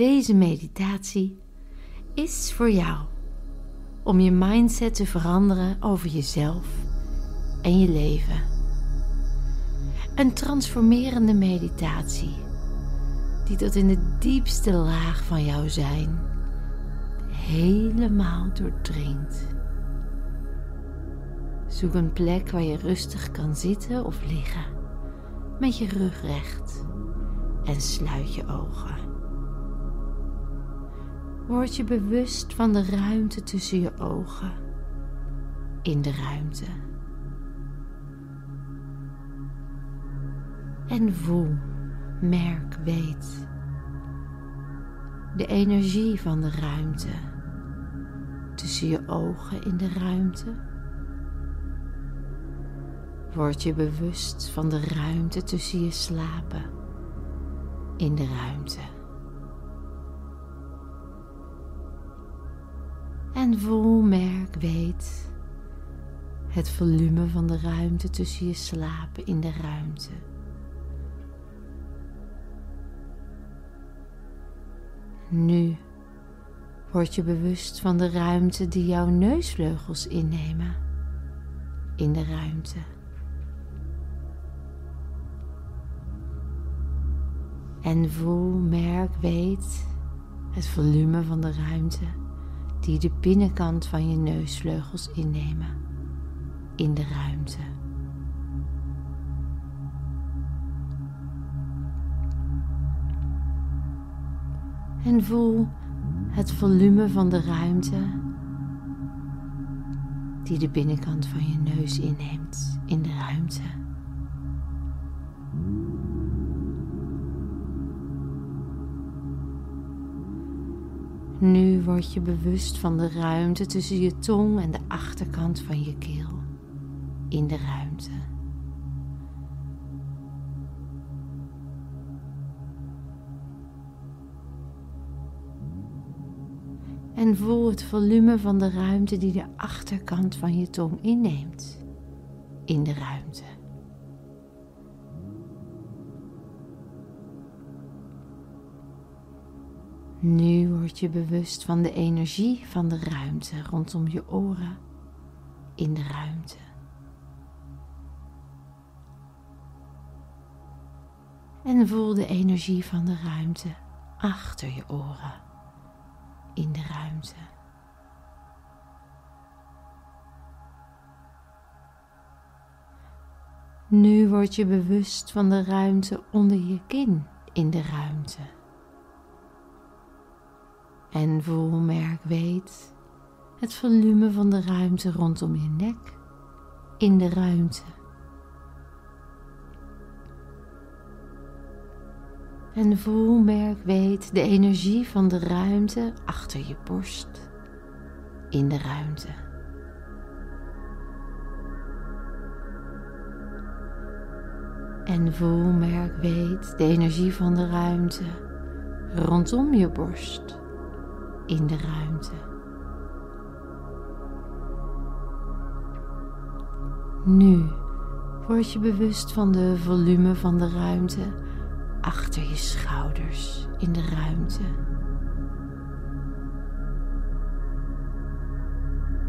Deze meditatie is voor jou om je mindset te veranderen over jezelf en je leven. Een transformerende meditatie die tot in de diepste laag van jouw zijn helemaal doordringt. Zoek een plek waar je rustig kan zitten of liggen, met je rug recht en sluit je ogen. Word je bewust van de ruimte tussen je ogen, in de ruimte. En voel, merk, weet de energie van de ruimte tussen je ogen in de ruimte. Word je bewust van de ruimte tussen je slapen in de ruimte. En voel, merk, weet het volume van de ruimte tussen je slapen in de ruimte. Nu word je bewust van de ruimte die jouw neusvleugels innemen in de ruimte. En voel, merk, weet het volume van de ruimte die de binnenkant van je neusvleugels innemen in de ruimte. En voel het volume van de ruimte die de binnenkant van je neus inneemt in de ruimte. Nu word je bewust van de ruimte tussen je tong en de achterkant van je keel in de ruimte. En voel het volume van de ruimte die de achterkant van je tong inneemt in de ruimte. Nu word je bewust van de energie van de ruimte rondom je oren in de ruimte. En voel de energie van de ruimte achter je oren in de ruimte. Nu word je bewust van de ruimte onder je kin in de ruimte. En voel, merk, weet het volume van de ruimte rondom je nek in de ruimte. En voel, merk, weet de energie van de ruimte achter je borst in de ruimte. En voel, merk, weet de energie van de ruimte rondom je borst in de ruimte. Nu word je bewust van de volume van de ruimte achter je schouders in de ruimte.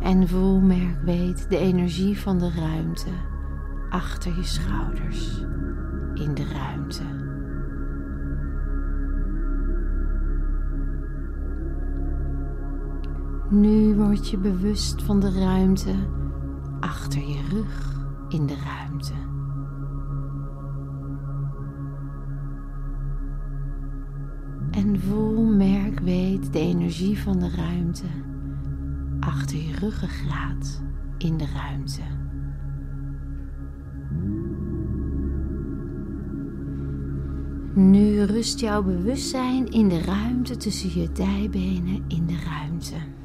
En voel, merk, weet de energie van de ruimte achter je schouders in de ruimte. Nu word je bewust van de ruimte achter je rug in de ruimte. En voel, merk, weet de energie van de ruimte achter je ruggengraat in de ruimte. Nu rust jouw bewustzijn in de ruimte tussen je dijbenen in de ruimte.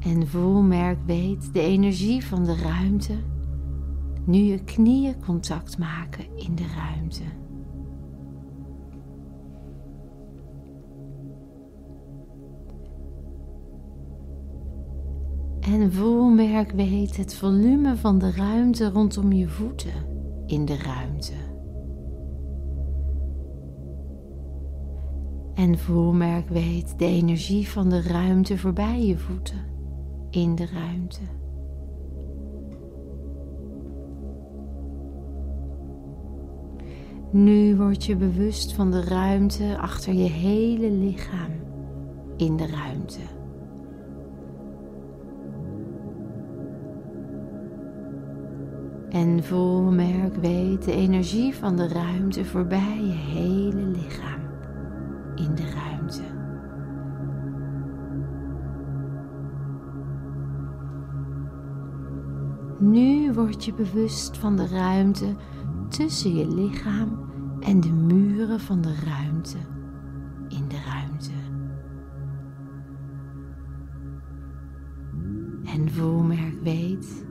En voel, merk, weet de energie van de ruimte nu je knieën contact maken in de ruimte. En voel, merk, weet het volume van de ruimte rondom je voeten in de ruimte. En voel, merk, weet de energie van de ruimte voorbij je voeten in de ruimte. Nu word je bewust van de ruimte achter je hele lichaam in de ruimte. En voel, merk, weet de energie van de ruimte voorbij je hele lichaam in de ruimte. Nu word je bewust van de ruimte tussen je lichaam en de muren van de ruimte in de ruimte. En voel, merk, weet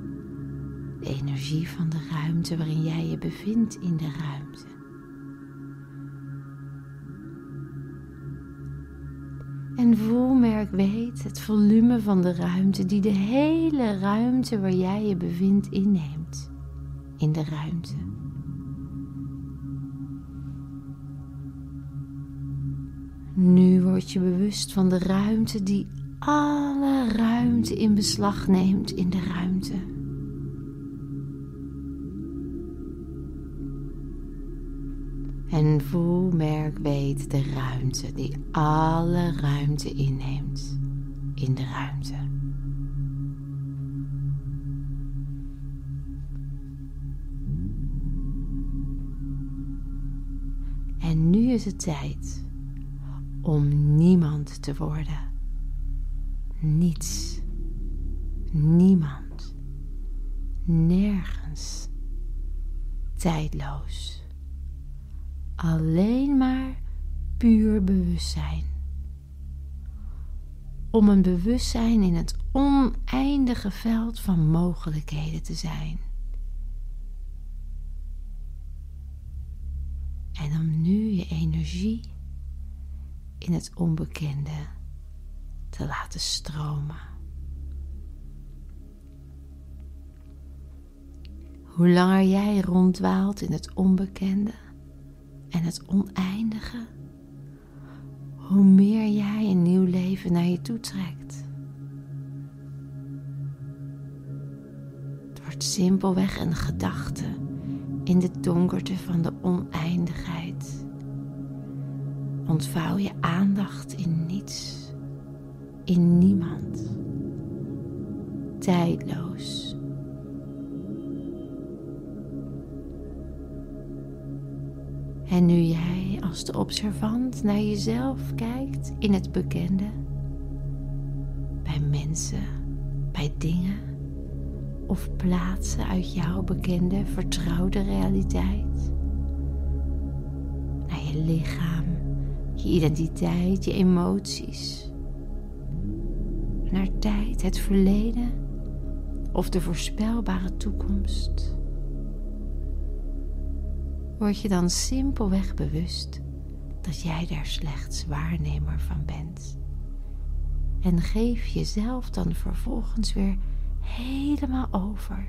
de energie van de ruimte waarin jij je bevindt in de ruimte. En voel, merk, weet het volume van de ruimte die de hele ruimte waar jij je bevindt inneemt in de ruimte. Nu word je bewust van de ruimte die alle ruimte in beslag neemt in de ruimte. En voel, merk, weet de ruimte die alle ruimte inneemt in de ruimte. En nu is het tijd om niemand te worden. Niets. Niemand. Nergens. Tijdloos. Alleen maar puur bewustzijn. Om een bewustzijn in het oneindige veld van mogelijkheden te zijn. En om nu je energie in het onbekende te laten stromen. Hoe langer jij rondwaalt in het onbekende en het oneindige, hoe meer jij een nieuw leven naar je toe trekt. Het wordt simpelweg een gedachte in de donkerte van de oneindigheid. Ontvouw je aandacht in niets, in niemand, tijdloos. En nu jij als de observant naar jezelf kijkt in het bekende, bij mensen, bij dingen of plaatsen uit jouw bekende, vertrouwde realiteit, naar je lichaam je identiteit, je emoties. Naar tijd, het verleden of de voorspelbare toekomst. Word je dan simpelweg bewust dat jij daar slechts waarnemer van bent. En geef jezelf dan vervolgens weer helemaal over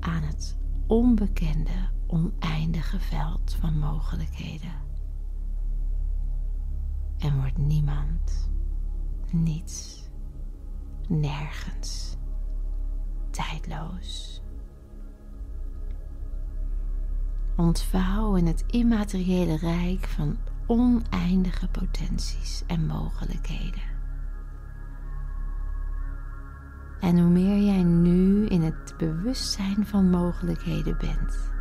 aan het onbekende, oneindige veld van mogelijkheden en wordt niemand, niets, nergens tijdloos. Ontvouw in het immateriële rijk van oneindige potenties en mogelijkheden. En hoe meer jij nu in het bewustzijn van mogelijkheden bent,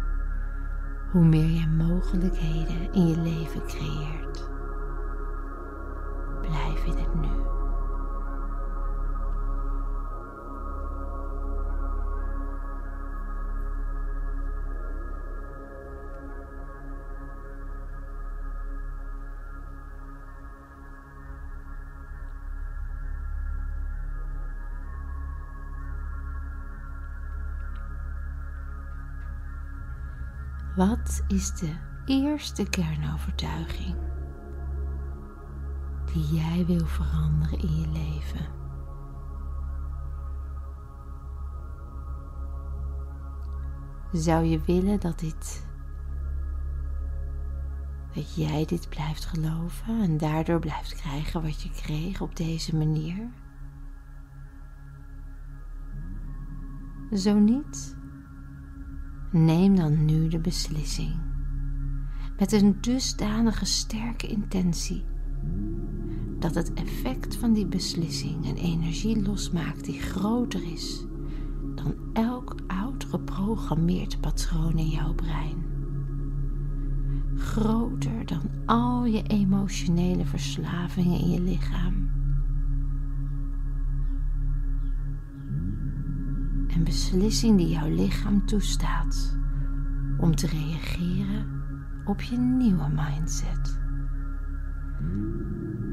hoe meer jij mogelijkheden in je leven creëert. Blijf in het nu. Wat is de eerste kernovertuiging? die jij wil veranderen in je leven. Zou je willen dat dit dat jij dit blijft geloven en daardoor blijft krijgen wat je kreeg op deze manier? Zo niet, neem dan nu de beslissing met een dusdanige sterke intentie dat het effect van die beslissing een energie losmaakt die groter is dan elk oud geprogrammeerd patroon in jouw brein. Groter dan al je emotionele verslavingen in je lichaam. Beslissing die jouw lichaam toestaat om te reageren op je nieuwe mindset.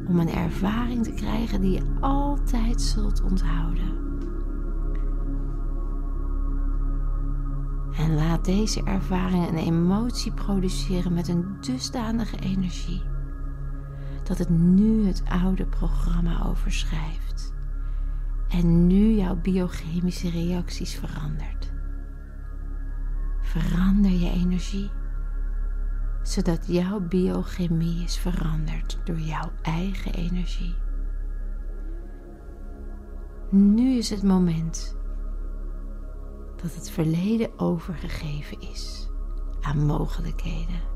Om een ervaring te krijgen die je altijd zult onthouden. En laat deze ervaring een emotie produceren met een dusdanige energie dat het nu het oude programma overschrijft en nu jouw biochemische reacties verandert. Verander je energie zodat jouw biochemie is veranderd door jouw eigen energie. Nu is het moment dat het verleden overgegeven is aan mogelijkheden.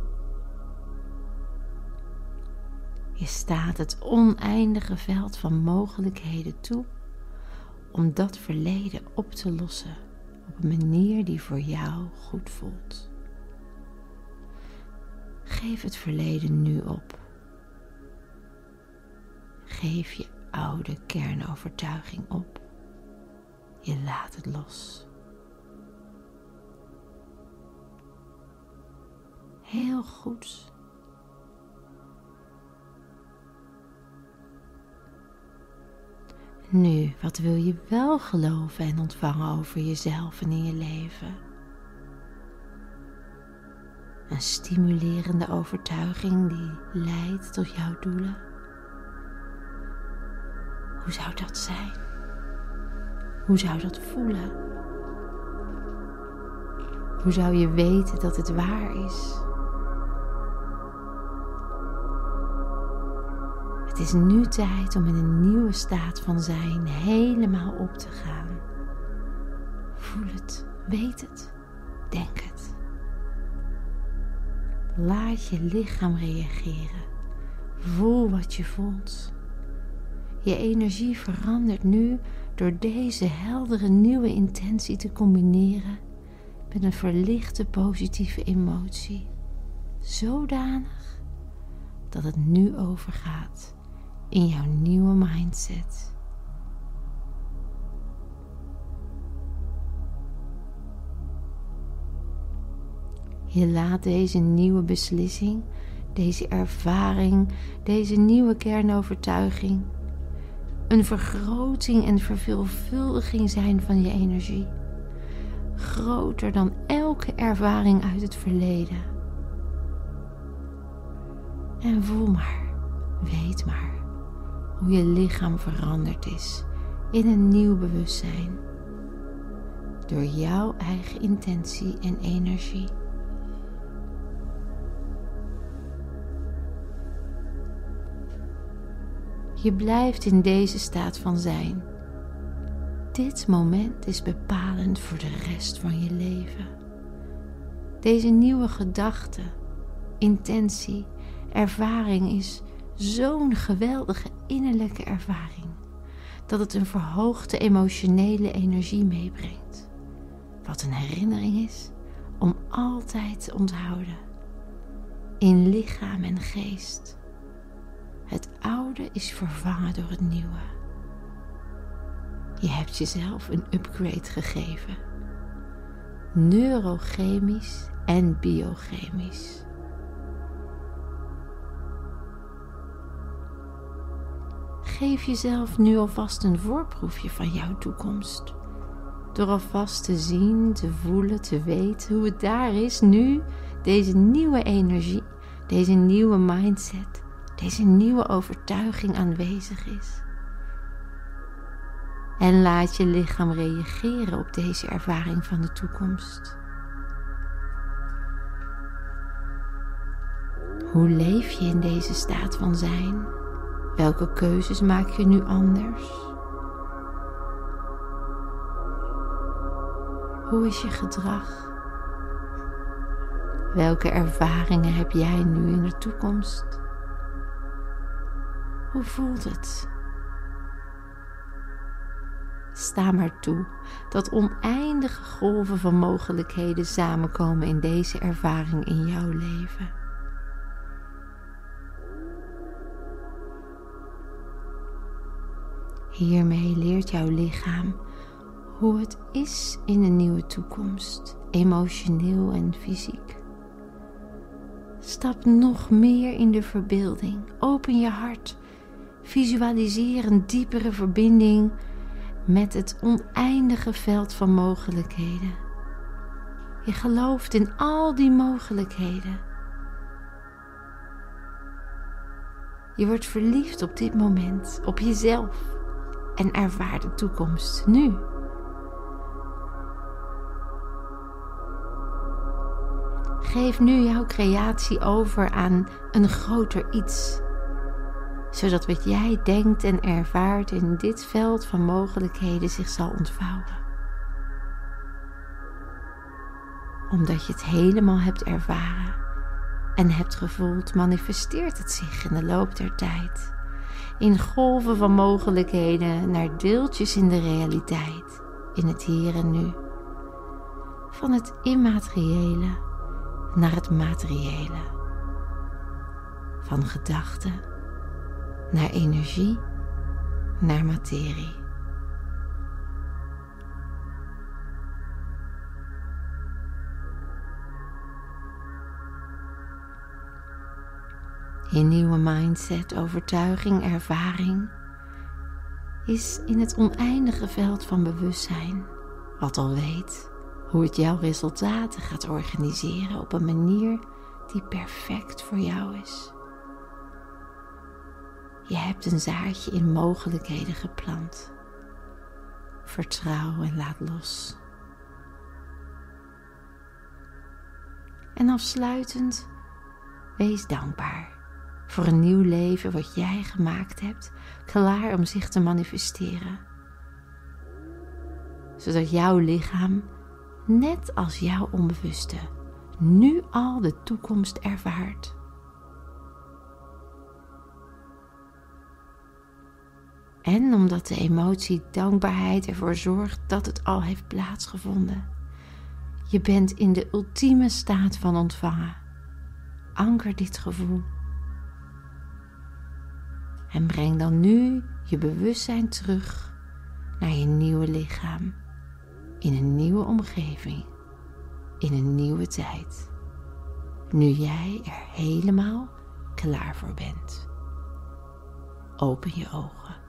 Je staat het oneindige veld van mogelijkheden toe om dat verleden op te lossen op een manier die voor jou goed voelt. Geef het verleden nu op. Geef je oude kernovertuiging op. Je laat het los. Heel goed. Nu, wat wil je wel geloven en ontvangen over jezelf en in je leven? Een stimulerende overtuiging die leidt tot jouw doelen. Hoe zou dat zijn? Hoe zou dat voelen? Hoe zou je weten dat het waar is? Het is nu tijd om in een nieuwe staat van zijn helemaal op te gaan. Voel het, weet het, denk het. Laat je lichaam reageren. Voel wat je voelt. Je energie verandert nu door deze heldere nieuwe intentie te combineren met een verlichte positieve emotie. Zodanig dat het nu overgaat in jouw nieuwe mindset. Je laat deze nieuwe beslissing, deze ervaring, deze nieuwe kernovertuiging een vergroting en verveelvuldiging zijn van je energie. Groter dan elke ervaring uit het verleden. En voel maar, weet maar hoe je lichaam veranderd is in een nieuw bewustzijn. Door jouw eigen intentie en energie. Je blijft in deze staat van zijn. Dit moment is bepalend voor de rest van je leven. Deze nieuwe gedachte, intentie, ervaring is zo'n geweldige innerlijke ervaring dat het een verhoogde emotionele energie meebrengt. Wat een herinnering is om altijd te onthouden. In lichaam en geest. Het oude is vervangen door het nieuwe. Je hebt jezelf een upgrade gegeven. Neurochemisch en biochemisch. Geef jezelf nu alvast een voorproefje van jouw toekomst. Door alvast te zien, te voelen, te weten hoe het daar is nu, deze nieuwe energie, deze nieuwe mindset deze nieuwe overtuiging aanwezig is. En laat je lichaam reageren op deze ervaring van de toekomst. Hoe leef je in deze staat van zijn? Welke keuzes maak je nu anders? Hoe is je gedrag? Welke ervaringen heb jij nu in de toekomst? Hoe voelt het? Sta maar toe dat oneindige golven van mogelijkheden samenkomen in deze ervaring in jouw leven. Hiermee leert jouw lichaam hoe het is in een nieuwe toekomst, emotioneel en fysiek. Stap nog meer in de verbeelding. Open je hart. Visualiseer een diepere verbinding met het oneindige veld van mogelijkheden. Je gelooft in al die mogelijkheden. Je wordt verliefd op dit moment, op jezelf en ervaar de toekomst nu. Geef nu jouw creatie over aan een groter iets, zodat wat jij denkt en ervaart in dit veld van mogelijkheden zich zal ontvouwen. Omdat je het helemaal hebt ervaren en hebt gevoeld, manifesteert het zich in de loop der tijd in golven van mogelijkheden naar deeltjes in de realiteit, in het hier en nu. Van het immateriële naar het materiële. Van gedachten naar energie naar materie. Je nieuwe mindset, overtuiging, ervaring is in het oneindige veld van bewustzijn, wat al weet hoe het jouw resultaten gaat organiseren op een manier die perfect voor jou is. Je hebt een zaadje in mogelijkheden geplant. Vertrouw en laat los. En afsluitend, wees dankbaar voor een nieuw leven wat jij gemaakt hebt, klaar om zich te manifesteren. Zodat jouw lichaam, net als jouw onbewuste, nu al de toekomst ervaart. En omdat de emotie dankbaarheid ervoor zorgt dat het al heeft plaatsgevonden. Je bent in de ultieme staat van ontvangen. Anker dit gevoel en breng dan nu je bewustzijn terug naar je nieuwe lichaam. In een nieuwe omgeving. In een nieuwe tijd. Nu jij er helemaal klaar voor bent. Open je ogen.